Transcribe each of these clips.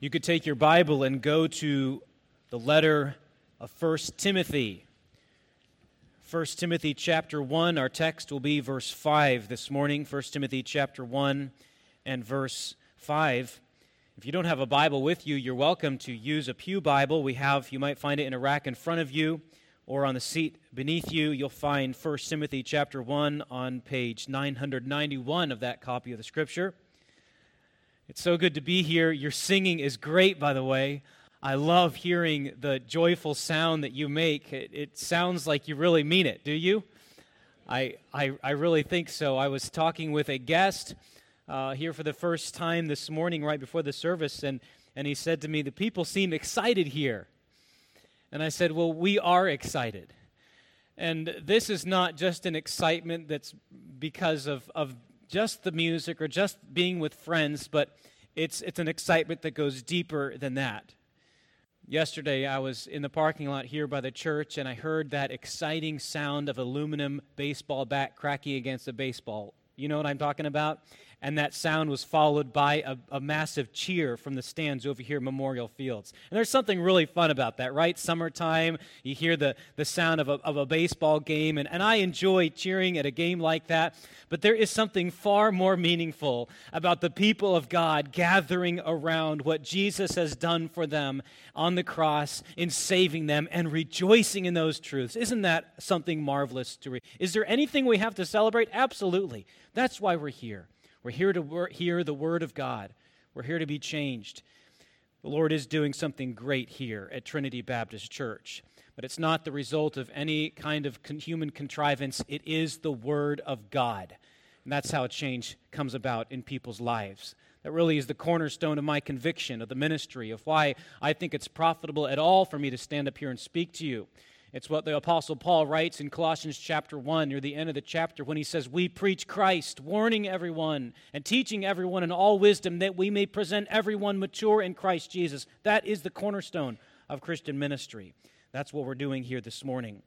You could take your Bible and go to the letter of 1 Timothy. 1 Timothy chapter 1, our text will be verse 5 this morning. 1 Timothy chapter 1 and verse 5. If you don't have a Bible with you, you're welcome to use a Pew Bible. We have, you might find it in a rack in front of you or on the seat beneath you. You'll find 1 Timothy chapter 1 on page 991 of that copy of the Scripture. It's so good to be here. Your singing is great, by the way. I love hearing the joyful sound that you make. It, it sounds like you really mean it, do you? I, I, I really think so. I was talking with a guest uh, here for the first time this morning, right before the service, and, and he said to me, The people seem excited here. And I said, Well, we are excited. And this is not just an excitement that's because of, of just the music or just being with friends, but it's, it's an excitement that goes deeper than that. Yesterday, I was in the parking lot here by the church, and I heard that exciting sound of aluminum baseball bat cracking against a baseball. You know what I'm talking about? And that sound was followed by a, a, massive cheer from the stands over here at Memorial Fields. And there's something really fun about that, right? Summertime, you hear the, the sound of a, of a baseball game, and, and I enjoy cheering at a game like that. But there is something far more meaningful about the people of God gathering around what Jesus has done for them on the cross in saving them and rejoicing in those truths. Isn't that something marvelous to read? Is there anything we have to celebrate? Absolutely. That's why we're here. We're here to hear the Word of God. We're here to be changed. The Lord is doing something great here at Trinity Baptist Church, but it's not the result of any kind of human contrivance. It is the Word of God. And that's how change comes about in people's lives. That really is the cornerstone of my conviction of the ministry, of why I think it's profitable at all for me to stand up here and speak to you. It's what the Apostle Paul writes in Colossians chapter 1, near the end of the chapter, when he says, We preach Christ, warning everyone and teaching everyone in all wisdom that we may present everyone mature in Christ Jesus. That is the cornerstone of Christian ministry. That's what we're doing here this morning. And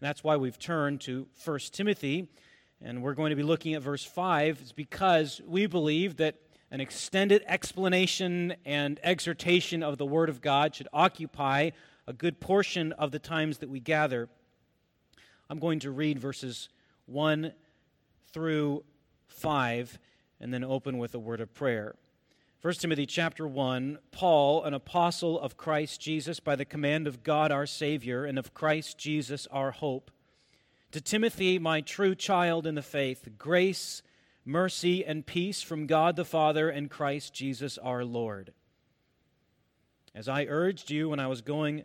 that's why we've turned to 1 Timothy, and we're going to be looking at verse 5. It's because we believe that an extended explanation and exhortation of the Word of God should occupy a good portion of the times that we gather, I'm going to read verses 1 through 5 and then open with a word of prayer. 1 Timothy chapter 1 Paul, an apostle of Christ Jesus by the command of God our Savior and of Christ Jesus our hope. To Timothy, my true child in the faith, grace, mercy, and peace from God the Father and Christ Jesus our Lord. As I urged you when I was going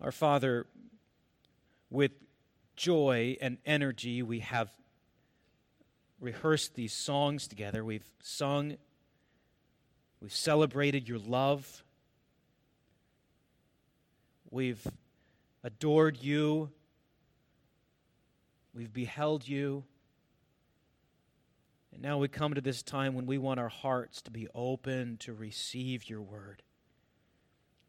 Our Father, with joy and energy, we have rehearsed these songs together. We've sung, we've celebrated your love, we've adored you, we've beheld you. And now we come to this time when we want our hearts to be open to receive your word.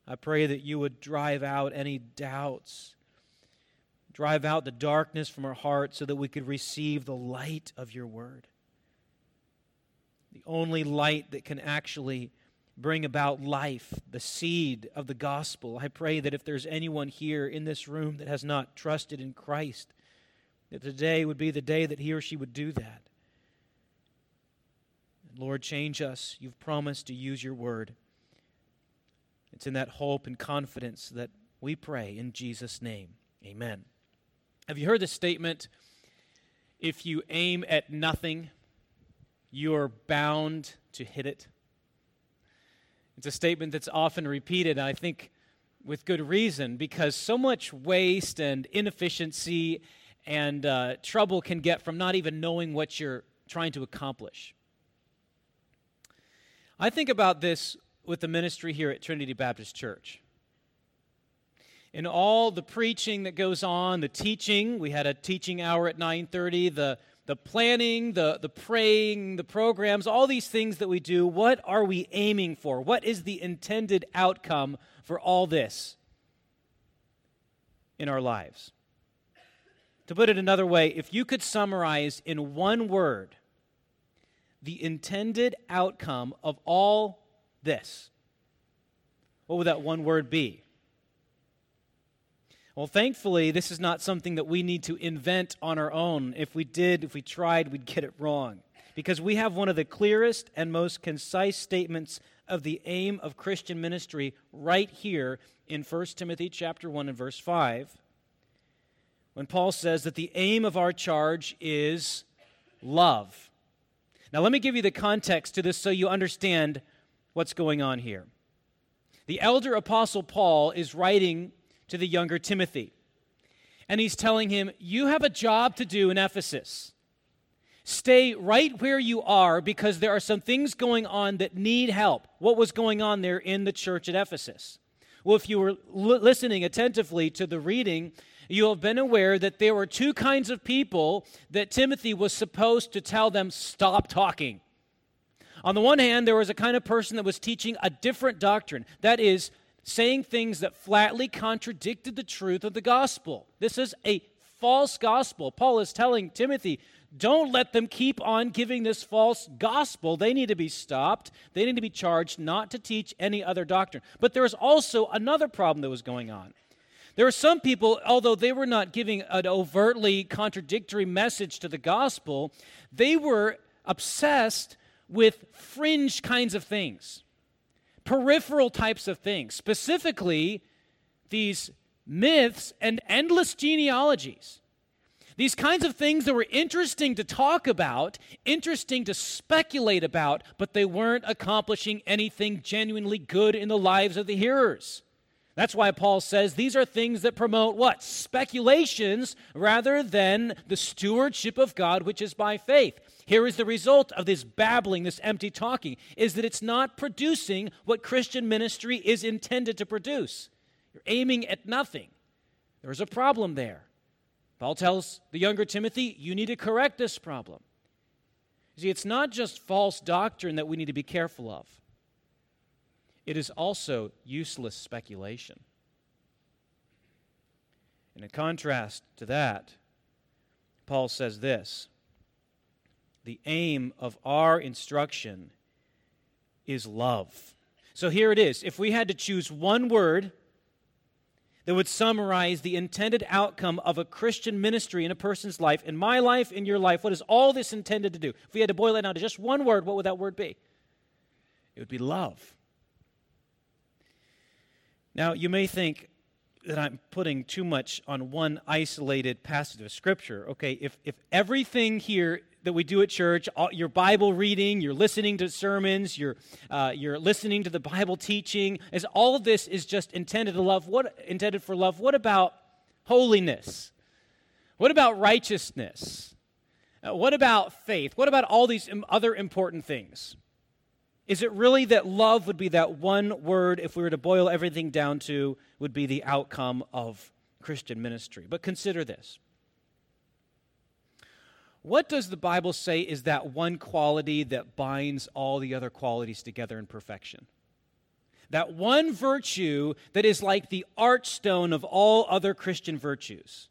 I pray that you would drive out any doubts, drive out the darkness from our hearts so that we could receive the light of your word. The only light that can actually bring about life, the seed of the gospel. I pray that if there's anyone here in this room that has not trusted in Christ, that today would be the day that he or she would do that. Lord, change us. You've promised to use your word. It's in that hope and confidence that we pray in Jesus' name. Amen. Have you heard the statement? If you aim at nothing, you're bound to hit it. It's a statement that's often repeated, I think with good reason, because so much waste and inefficiency and uh, trouble can get from not even knowing what you're trying to accomplish. I think about this with the ministry here at Trinity Baptist Church. In all the preaching that goes on, the teaching, we had a teaching hour at 9:30, the the planning, the, the praying, the programs, all these things that we do, what are we aiming for? What is the intended outcome for all this in our lives? To put it another way, if you could summarize in one word the intended outcome of all this, what would that one word be? Well, thankfully, this is not something that we need to invent on our own. If we did, if we tried, we'd get it wrong. Because we have one of the clearest and most concise statements of the aim of Christian ministry right here in 1 Timothy chapter 1 and verse 5. When Paul says that the aim of our charge is love. Now, let me give you the context to this so you understand what's going on here. The elder apostle Paul is writing to the younger Timothy. And he's telling him, You have a job to do in Ephesus. Stay right where you are because there are some things going on that need help. What was going on there in the church at Ephesus? Well, if you were listening attentively to the reading, you have been aware that there were two kinds of people that Timothy was supposed to tell them stop talking. On the one hand, there was a kind of person that was teaching a different doctrine. That is, saying things that flatly contradicted the truth of the gospel. This is a false gospel. Paul is telling Timothy, don't let them keep on giving this false gospel. They need to be stopped. They need to be charged not to teach any other doctrine. But there was also another problem that was going on. There were some people, although they were not giving an overtly contradictory message to the gospel, they were obsessed with fringe kinds of things peripheral types of things, specifically these myths and endless genealogies. These kinds of things that were interesting to talk about, interesting to speculate about, but they weren't accomplishing anything genuinely good in the lives of the hearers. That's why Paul says these are things that promote what? Speculations rather than the stewardship of God, which is by faith. Here is the result of this babbling, this empty talking, is that it's not producing what Christian ministry is intended to produce. You're aiming at nothing. There's a problem there. Paul tells the younger Timothy, you need to correct this problem. See, it's not just false doctrine that we need to be careful of, it is also useless speculation. And in contrast to that, Paul says this the aim of our instruction is love. So here it is. If we had to choose one word that would summarize the intended outcome of a Christian ministry in a person's life, in my life, in your life, what is all this intended to do? If we had to boil it down to just one word, what would that word be? It would be love. Now, you may think, that I'm putting too much on one isolated passage of Scripture. Okay, if, if everything here that we do at church, all, your Bible reading, you're listening to sermons, you're, uh, you're listening to the Bible teaching, as all of this is just intended to love, what intended for love, what about holiness? What about righteousness? Uh, what about faith? What about all these other important things? Is it really that love would be that one word, if we were to boil everything down to, would be the outcome of Christian ministry? But consider this. What does the Bible say is that one quality that binds all the other qualities together in perfection? That one virtue that is like the archstone of all other Christian virtues.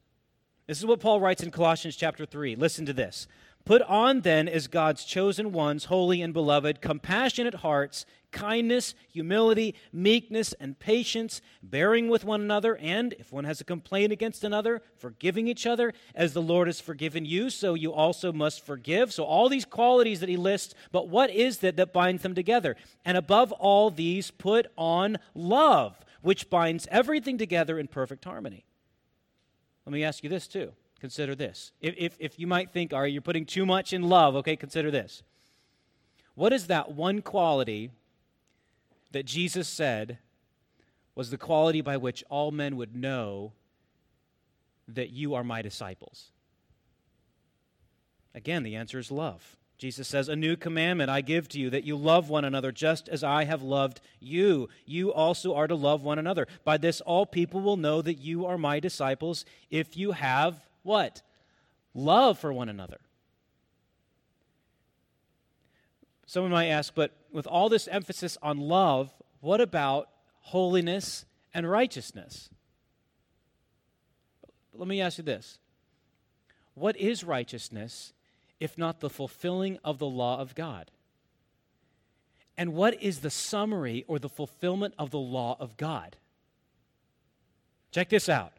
This is what Paul writes in Colossians chapter 3. Listen to this. Put on then as God's chosen ones, holy and beloved, compassionate hearts, kindness, humility, meekness, and patience, bearing with one another, and if one has a complaint against another, forgiving each other, as the Lord has forgiven you, so you also must forgive. So, all these qualities that he lists, but what is it that binds them together? And above all these, put on love, which binds everything together in perfect harmony. Let me ask you this too consider this. If, if, if you might think, all right, you're putting too much in love, okay, consider this. What is that one quality that Jesus said was the quality by which all men would know that you are my disciples? Again, the answer is love. Jesus says, A new commandment I give to you, that you love one another just as I have loved you. You also are to love one another. By this, all people will know that you are my disciples if you have what? Love for one another. Someone might ask, but with all this emphasis on love, what about holiness and righteousness? Let me ask you this What is righteousness if not the fulfilling of the law of God? And what is the summary or the fulfillment of the law of God? Check this out.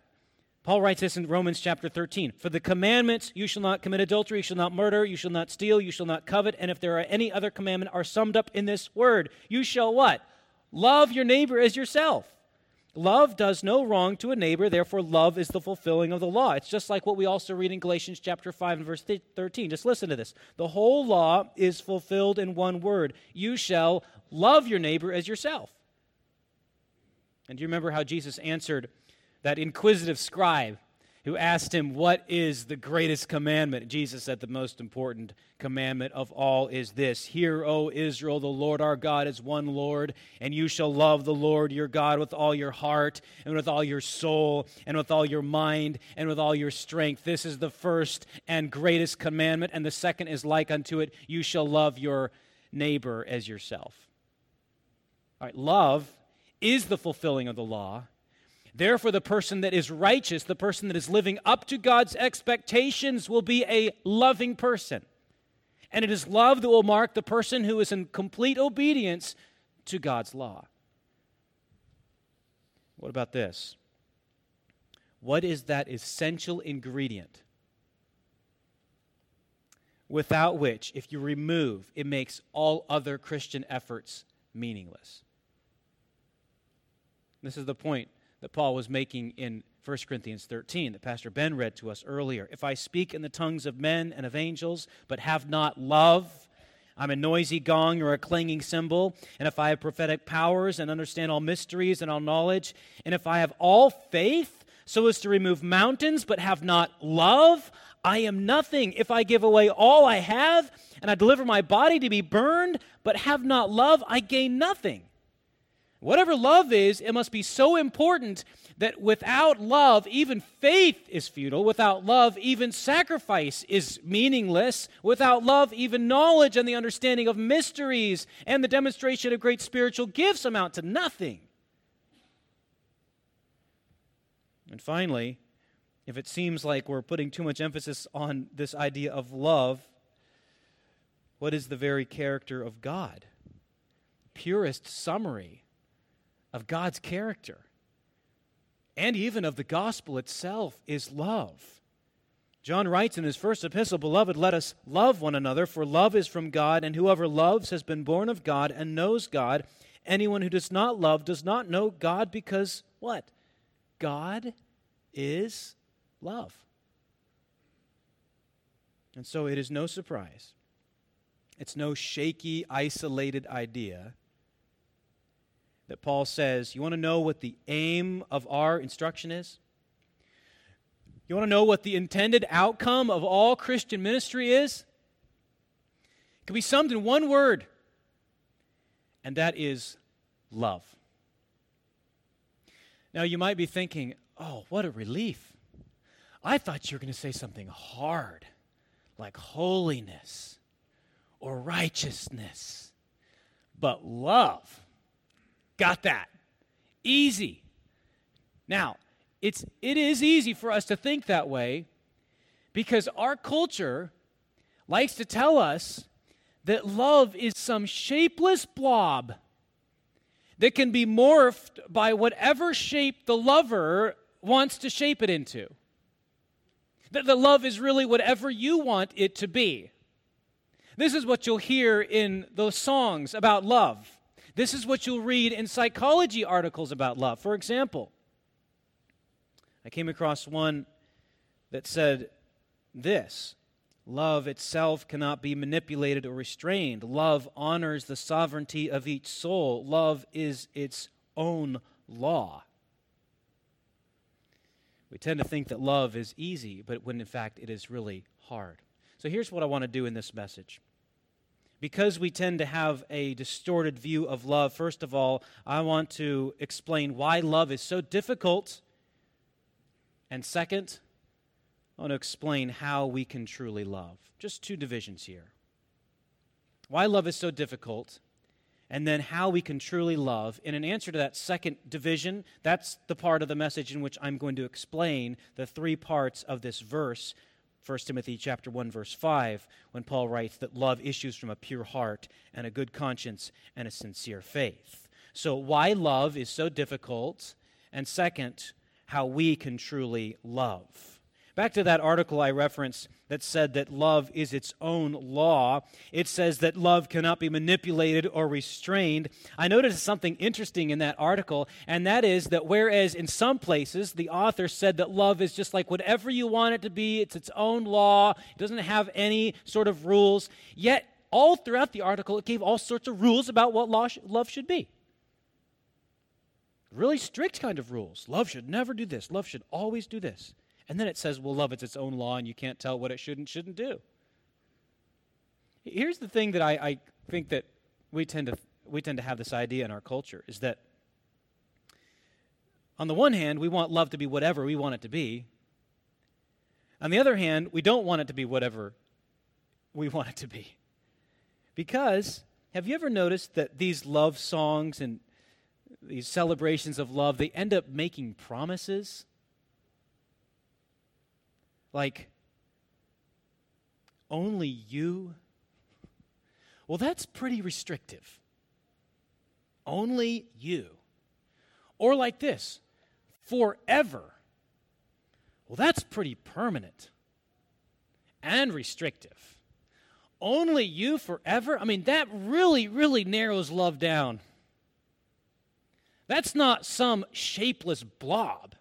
Paul writes this in Romans chapter 13. For the commandments, you shall not commit adultery, you shall not murder, you shall not steal, you shall not covet, and if there are any other commandment, are summed up in this word. You shall what? Love your neighbor as yourself. Love does no wrong to a neighbor, therefore, love is the fulfilling of the law. It's just like what we also read in Galatians chapter 5 and verse 13. Just listen to this. The whole law is fulfilled in one word You shall love your neighbor as yourself. And do you remember how Jesus answered that inquisitive scribe who asked him, What is the greatest commandment? Jesus said, The most important commandment of all is this Hear, O Israel, the Lord our God is one Lord, and you shall love the Lord your God with all your heart, and with all your soul, and with all your mind, and with all your strength. This is the first and greatest commandment, and the second is like unto it you shall love your neighbor as yourself. All right, love is the fulfilling of the law Therefore, the person that is righteous, the person that is living up to God's expectations, will be a loving person. And it is love that will mark the person who is in complete obedience to God's law. What about this? What is that essential ingredient without which, if you remove, it makes all other Christian efforts meaningless? This is the point that Paul was making in 1 Corinthians 13 that Pastor Ben read to us earlier. If I speak in the tongues of men and of angels, but have not love, I'm a noisy gong or a clanging cymbal. And if I have prophetic powers and understand all mysteries and all knowledge, and if I have all faith so as to remove mountains, but have not love, I am nothing. If I give away all I have and I deliver my body to be burned, but have not love, I gain nothing. Whatever love is, it must be so important that without love, even faith is futile. Without love, even sacrifice is meaningless. Without love, even knowledge and the understanding of mysteries and the demonstration of great spiritual gifts amount to nothing. And finally, if it seems like we're putting too much emphasis on this idea of love, what is the very character of God? Purest summary of God's character and even of the gospel itself is love. John writes in his first epistle, Beloved, let us love one another, for love is from God, and whoever loves has been born of God and knows God. Anyone who does not love does not know God because what? God is love. And so it is no surprise. It's no shaky, isolated idea that Paul says, You want to know what the aim of our instruction is? You want to know what the intended outcome of all Christian ministry is? It can be summed in one word, and that is love. Now, you might be thinking, oh, what a relief. I thought you were going to say something hard, like holiness or righteousness. But love Got that. Easy. Now, it's, it is easy for us to think that way because our culture likes to tell us that love is some shapeless blob that can be morphed by whatever shape the lover wants to shape it into. That the love is really whatever you want it to be. This is what you'll hear in those songs about love. This is what you'll read in psychology articles about love. For example, I came across one that said this Love itself cannot be manipulated or restrained. Love honors the sovereignty of each soul. Love is its own law. We tend to think that love is easy, but when in fact it is really hard. So here's what I want to do in this message because we tend to have a distorted view of love, first of all, I want to explain why love is so difficult. And second, I want to explain how we can truly love. Just two divisions here. Why love is so difficult, and then how we can truly love. In an answer to that second division, that's the part of the message in which I'm going to explain the three parts of this verse 1 Timothy chapter 1 verse 5 when Paul writes that love issues from a pure heart and a good conscience and a sincere faith. So why love is so difficult and second how we can truly love. Back to that article I referenced that said that love is its own law. It says that love cannot be manipulated or restrained. I noticed something interesting in that article, and that is that whereas in some places the author said that love is just like whatever you want it to be, it's its own law, it doesn't have any sort of rules, yet all throughout the article it gave all sorts of rules about what love should be. Really strict kind of rules. Love should never do this, love should always do this. And then it says, well, love, it's its own law, and you can't tell what it should and shouldn't do. Here's the thing that I, I think that we tend, to, we tend to have this idea in our culture is that on the one hand, we want love to be whatever we want it to be. On the other hand, we don't want it to be whatever we want it to be. Because have you ever noticed that these love songs and these celebrations of love, they end up making promises like, only you? Well, that's pretty restrictive. Only you. Or like this, forever. Well, that's pretty permanent and restrictive. Only you forever? I mean, that really, really narrows love down. That's not some shapeless blob.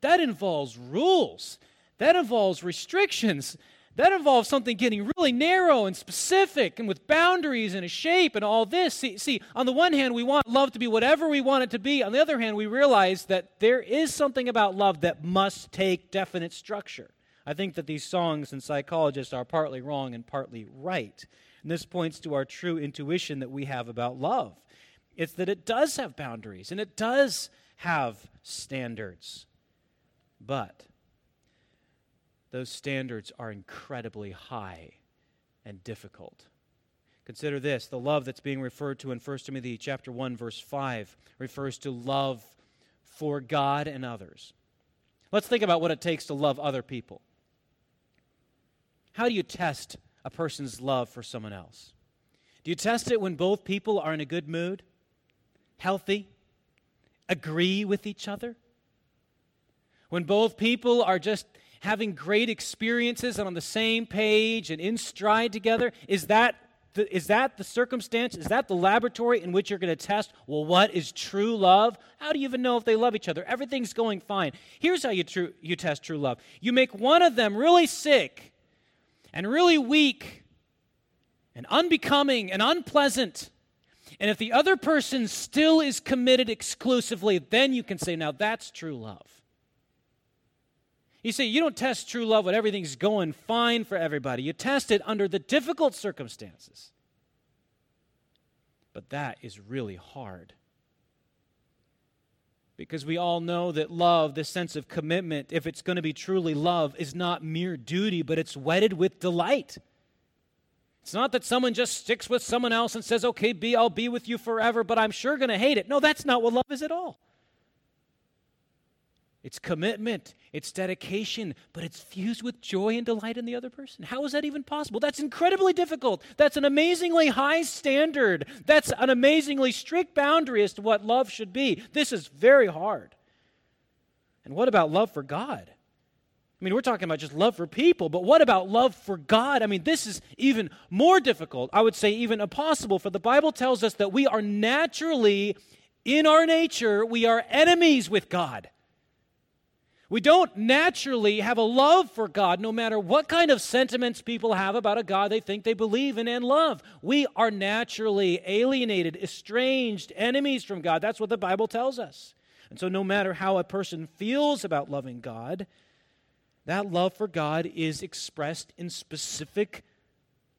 That involves rules. That involves restrictions. That involves something getting really narrow and specific and with boundaries and a shape and all this. See, see, on the one hand, we want love to be whatever we want it to be. On the other hand, we realize that there is something about love that must take definite structure. I think that these songs and psychologists are partly wrong and partly right. And this points to our true intuition that we have about love. It's that it does have boundaries and it does have standards. But those standards are incredibly high and difficult. Consider this the love that's being referred to in 1 Timothy chapter 1 verse 5 refers to love for God and others. Let's think about what it takes to love other people. How do you test a person's love for someone else? Do you test it when both people are in a good mood, healthy, agree with each other? When both people are just having great experiences and on the same page and in stride together? Is that the, is that the circumstance? Is that the laboratory in which you're going to test, well, what is true love? How do you even know if they love each other? Everything's going fine. Here's how you, you test true love you make one of them really sick and really weak and unbecoming and unpleasant. And if the other person still is committed exclusively, then you can say, now that's true love. You see, you don't test true love when everything's going fine for everybody. You test it under the difficult circumstances. But that is really hard. Because we all know that love, this sense of commitment, if it's going to be truly love, is not mere duty, but it's wedded with delight. It's not that someone just sticks with someone else and says, okay, be, I'll be with you forever, but I'm sure going to hate it. No, that's not what love is at all. It's commitment, it's dedication, but it's fused with joy and delight in the other person. How is that even possible? That's incredibly difficult. That's an amazingly high standard. That's an amazingly strict boundary as to what love should be. This is very hard. And what about love for God? I mean, we're talking about just love for people, but what about love for God? I mean, this is even more difficult. I would say even impossible, for the Bible tells us that we are naturally, in our nature, we are enemies with God. We don't naturally have a love for God, no matter what kind of sentiments people have about a God they think they believe in and love. We are naturally alienated, estranged, enemies from God. That's what the Bible tells us. And so, no matter how a person feels about loving God, that love for God is expressed in specific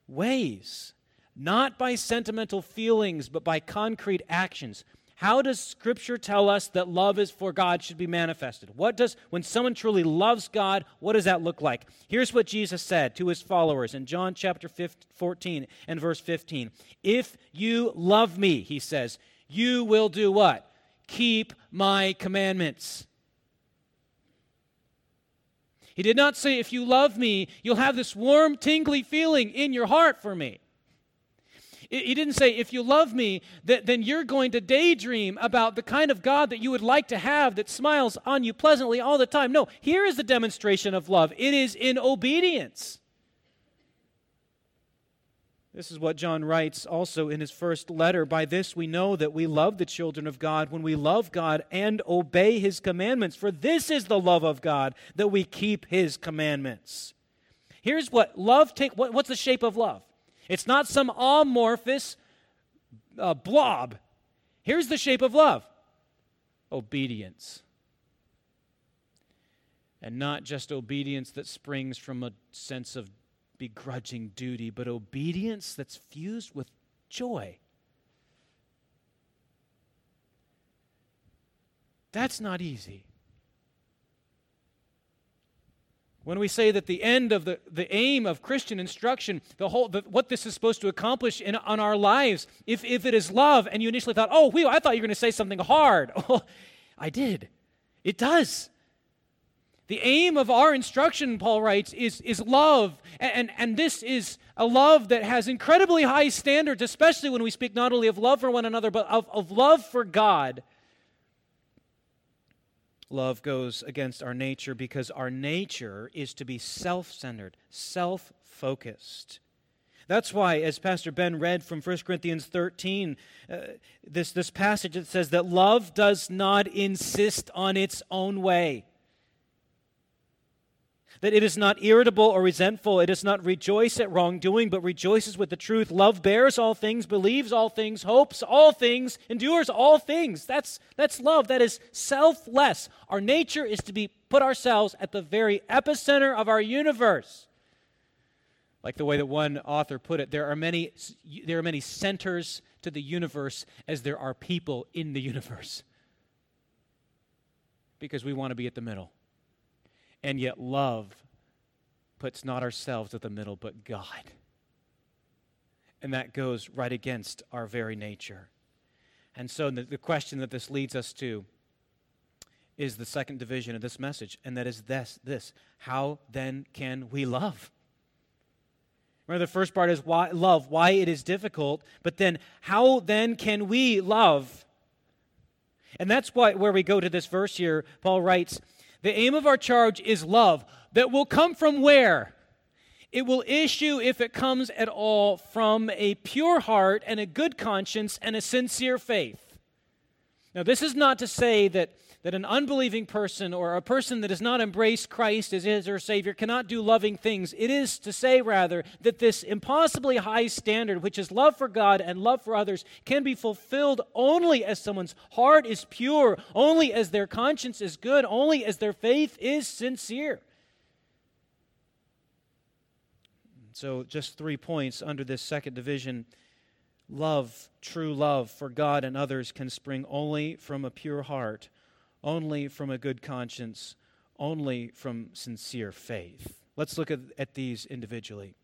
ways. not by sentimental feelings, but by concrete actions. How does Scripture tell us that love is for God should be manifested? What does, when someone truly loves God, what does that look like? Here's what Jesus said to his followers in John chapter 15, 14 and verse 15. If you love me, he says, you will do what? Keep my commandments. He did not say, if you love me, you'll have this warm, tingly feeling in your heart for me. He didn't say, if you love me, then you're going to daydream about the kind of God that you would like to have that smiles on you pleasantly all the time. No, here is the demonstration of love it is in obedience. This is what John writes also in his first letter. By this we know that we love the children of God when we love God and obey his commandments. For this is the love of God, that we keep his commandments. Here's what love take what, what's the shape of love? It's not some amorphous uh, blob. Here's the shape of love obedience. And not just obedience that springs from a sense of begrudging duty, but obedience that's fused with joy. That's not easy. When we say that the end of the, the aim of Christian instruction, the whole, the, what this is supposed to accomplish in on our lives, if, if it is love, and you initially thought, oh, whew, I thought you were going to say something hard. I did. It does. The aim of our instruction, Paul writes, is, is love. And, and, and this is a love that has incredibly high standards, especially when we speak not only of love for one another, but of, of love for God. Love goes against our nature because our nature is to be self centered, self focused. That's why, as Pastor Ben read from 1 Corinthians 13, uh, this, this passage that says that love does not insist on its own way that it is not irritable or resentful. It does not rejoice at wrongdoing, but rejoices with the truth. Love bears all things, believes all things, hopes all things, endures all things. That's, that's love. That is selfless. Our nature is to be put ourselves at the very epicenter of our universe. Like the way that one author put it, there are many, there are many centers to the universe as there are people in the universe. Because we want to be at the middle. And yet, love puts not ourselves at the middle, but God. And that goes right against our very nature. And so, the, the question that this leads us to is the second division of this message, and that is this, this How then can we love? Remember, the first part is why, love, why it is difficult, but then how then can we love? And that's why, where we go to this verse here. Paul writes, the aim of our charge is love that will come from where? It will issue, if it comes at all, from a pure heart and a good conscience and a sincere faith. Now, this is not to say that that an unbelieving person or a person that does not embrace Christ as his or Savior cannot do loving things. It is to say, rather, that this impossibly high standard, which is love for God and love for others, can be fulfilled only as someone's heart is pure, only as their conscience is good, only as their faith is sincere. So, just three points under this second division. Love, true love for God and others, can spring only from a pure heart only from a good conscience, only from sincere faith. Let's look at, at these individually.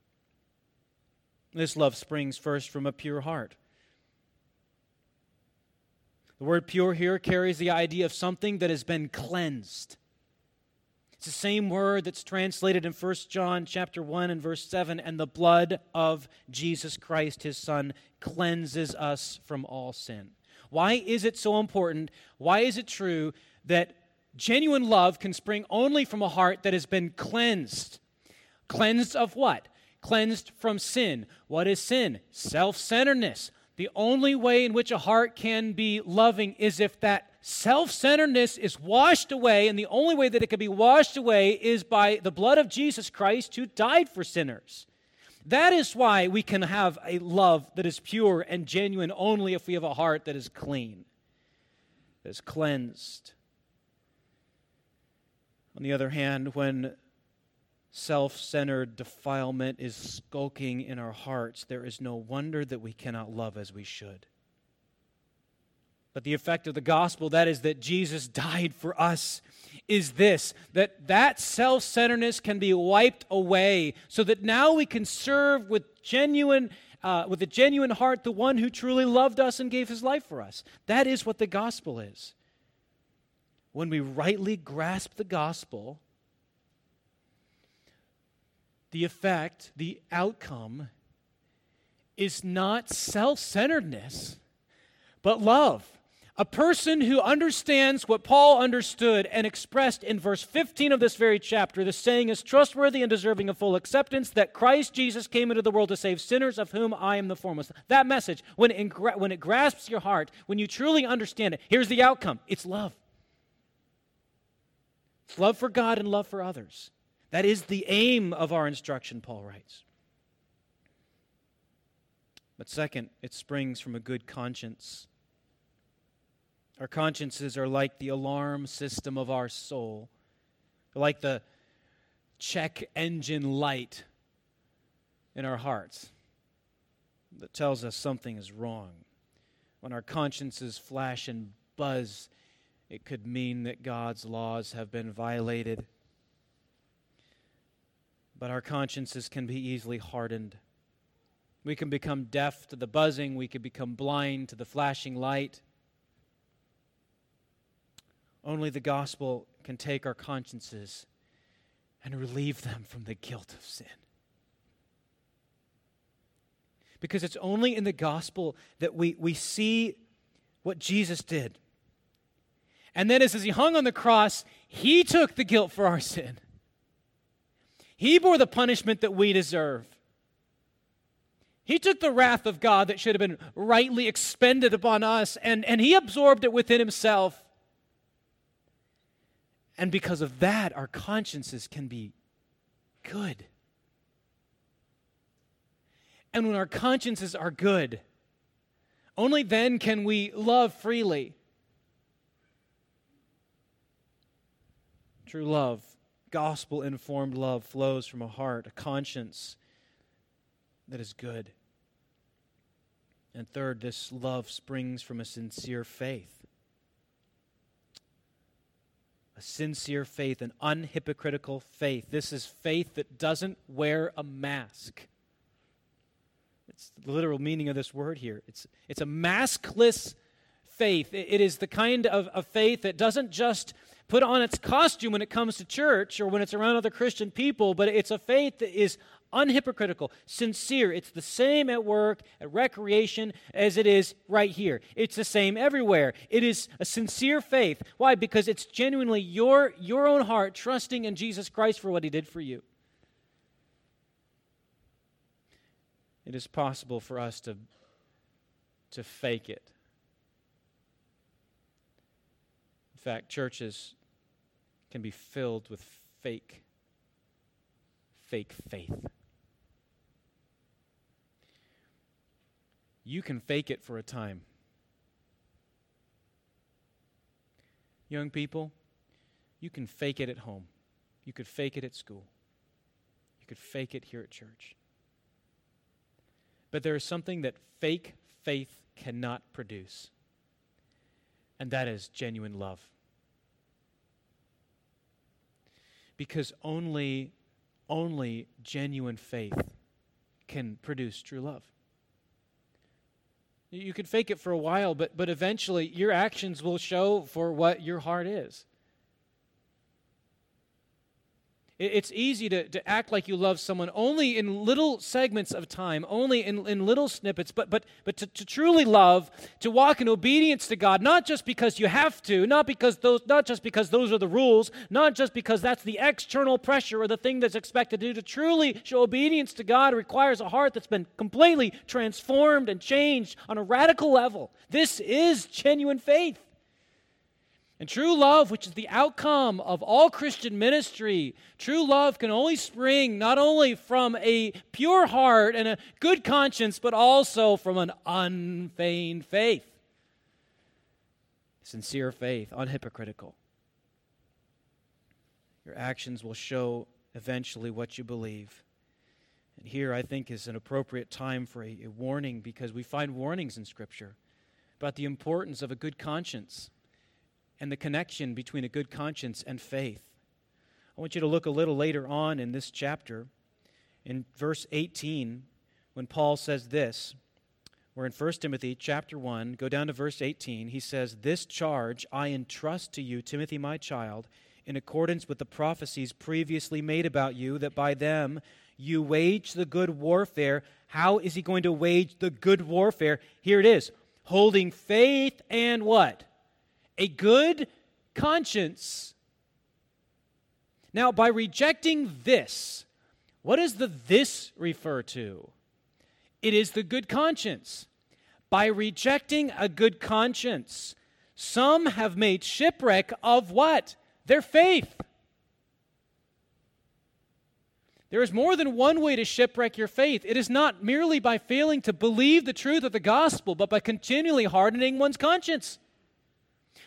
This love springs first from a pure heart. The word pure here carries the idea of something that has been cleansed. It's the same word that's translated in 1 John chapter 1 and verse 7 and the blood of Jesus Christ his son cleanses us from all sin. Why is it so important? Why is it true that genuine love can spring only from a heart that has been cleansed. Cleansed of what? Cleansed from sin. What is sin? Self centeredness. The only way in which a heart can be loving is if that self centeredness is washed away, and the only way that it can be washed away is by the blood of Jesus Christ who died for sinners. That is why we can have a love that is pure and genuine only if we have a heart that is clean, that is cleansed. On the other hand, when self centered defilement is skulking in our hearts, there is no wonder that we cannot love as we should. But the effect of the gospel, that is that Jesus died for us, is this that that self-centeredness can be wiped away so that now we can serve with genuine uh, with a genuine heart the one who truly loved us and gave his life for us. That is what the gospel is. When we rightly grasp the gospel, the effect, the outcome, is not self centeredness, but love. A person who understands what Paul understood and expressed in verse 15 of this very chapter, the saying is trustworthy and deserving of full acceptance that Christ Jesus came into the world to save sinners, of whom I am the foremost. That message, when it, when it grasps your heart, when you truly understand it, here's the outcome it's love. It's love for God and love for others. That is the aim of our instruction, Paul writes. But second, it springs from a good conscience. Our consciences are like the alarm system of our soul, like the check engine light in our hearts that tells us something is wrong. When our consciences flash and buzz, it could mean that God's laws have been violated. But our consciences can be easily hardened. We can become deaf to the buzzing, we can become blind to the flashing light. Only the gospel can take our consciences and relieve them from the guilt of sin. Because it's only in the gospel that we, we see what Jesus did. And then, as, he hung on the cross, he took the guilt for our sin. He bore the punishment that we deserve. He took the wrath of God that should have been rightly expended upon us, and, and he absorbed it within himself. And because of that, our consciences can be good. And when our consciences are good, only then can we love freely. True love, gospel informed love, flows from a heart, a conscience that is good. And third, this love springs from a sincere faith a sincere faith, an unhypocritical faith. This is faith that doesn't wear a mask. It's the literal meaning of this word here. It's, it's a maskless faith. It, it is the kind of, of faith that doesn't just put on its costume when it comes to church or when it's around other Christian people, but it's a faith that is unhypocritical, sincere. It's the same at work, at recreation, as it is right here. It's the same everywhere. It is a sincere faith. Why? Because it's genuinely your, your own heart trusting in Jesus Christ for what he did for you. It is possible for us to, to fake it. In fact, churches can be filled with fake, fake faith. You can fake it for a time. Young people, you can fake it at home. You could fake it at school. You could fake it here at church. But there is something that fake faith cannot produce, and that is genuine love. Because only, only genuine faith can produce true love. You could fake it for a while, but, but eventually your actions will show for what your heart is. It's easy to, to act like you love someone only in little segments of time, only in, in little snippets, but, but, but to, to truly love, to walk in obedience to God, not just because you have to, not, because those, not just because those are the rules, not just because that's the external pressure or the thing that's expected to do. To truly show obedience to God requires a heart that's been completely transformed and changed on a radical level. This is genuine faith. And true love, which is the outcome of all Christian ministry, true love can only spring not only from a pure heart and a good conscience, but also from an unfeigned faith. Sincere faith, unhypocritical. Your actions will show eventually what you believe. And here, I think, is an appropriate time for a, a warning because we find warnings in Scripture about the importance of a good conscience and the connection between a good conscience and faith. I want you to look a little later on in this chapter, in verse 18, when Paul says this. We're in 1 Timothy chapter 1, go down to verse 18. He says, This charge I entrust to you, Timothy, my child, in accordance with the prophecies previously made about you, that by them you wage the good warfare. How is he going to wage the good warfare? Here it is holding faith and what? A good conscience. Now, by rejecting this, what does the this refer to? It is the good conscience. By rejecting a good conscience, some have made shipwreck of what? Their faith. There is more than one way to shipwreck your faith. It is not merely by failing to believe the truth of the gospel, but by continually hardening one's conscience.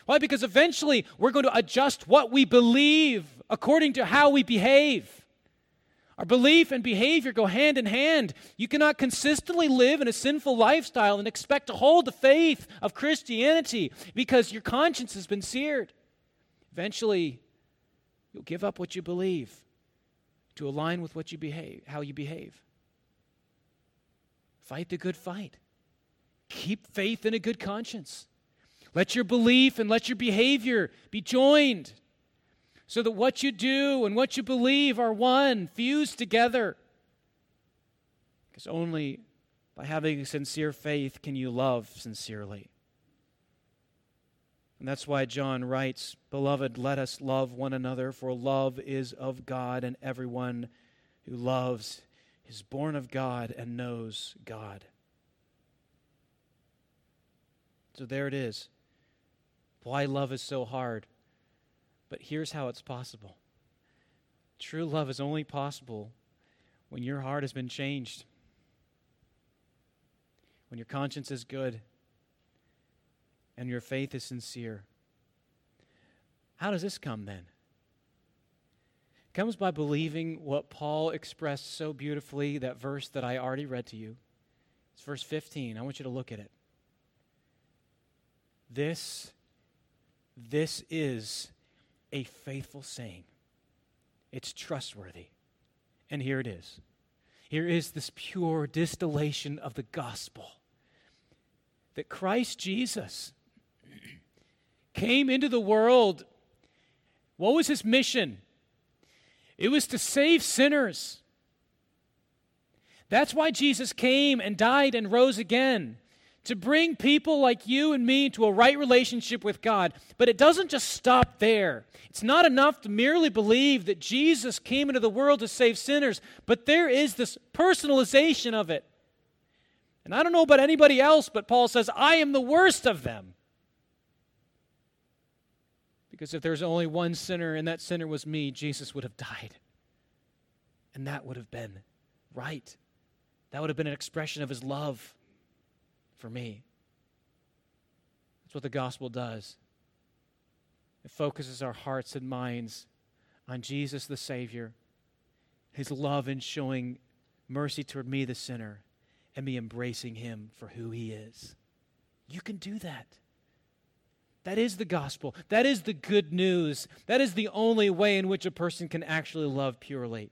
Why? Because eventually we're going to adjust what we believe according to how we behave. Our belief and behavior go hand in hand. You cannot consistently live in a sinful lifestyle and expect to hold the faith of Christianity because your conscience has been seared. Eventually, you'll give up what you believe to align with what you behave, how you behave. Fight the good fight. Keep faith in a good conscience. Let your belief and let your behavior be joined so that what you do and what you believe are one, fused together. Because only by having sincere faith can you love sincerely. And that's why John writes, Beloved, let us love one another, for love is of God, and everyone who loves is born of God and knows God. So there it is. Why love is so hard. But here's how it's possible true love is only possible when your heart has been changed, when your conscience is good and your faith is sincere. How does this come then? It comes by believing what Paul expressed so beautifully, that verse that I already read to you. It's verse 15. I want you to look at it. This, this is a faithful saying. It's trustworthy. And here it is. Here is this pure distillation of the gospel that Christ Jesus came into the world. What was his mission? It was to save sinners. That's why Jesus came and died and rose again to bring people like you and me to a right relationship with God. But it doesn't just stop there. It's not enough to merely believe that Jesus came into the world to save sinners, but there is this personalization of it. And I don't know about anybody else, but Paul says, I am the worst of them. Because if there's only one sinner and that sinner was me, Jesus would have died. And that would have been right. That would have been an expression of his love for me. That's what the gospel does. It focuses our hearts and minds on Jesus the Savior, his love in showing mercy toward me, the sinner, and me embracing him for who he is. You can do that. That is the gospel. That is the good news. That is the only way in which a person can actually love purely.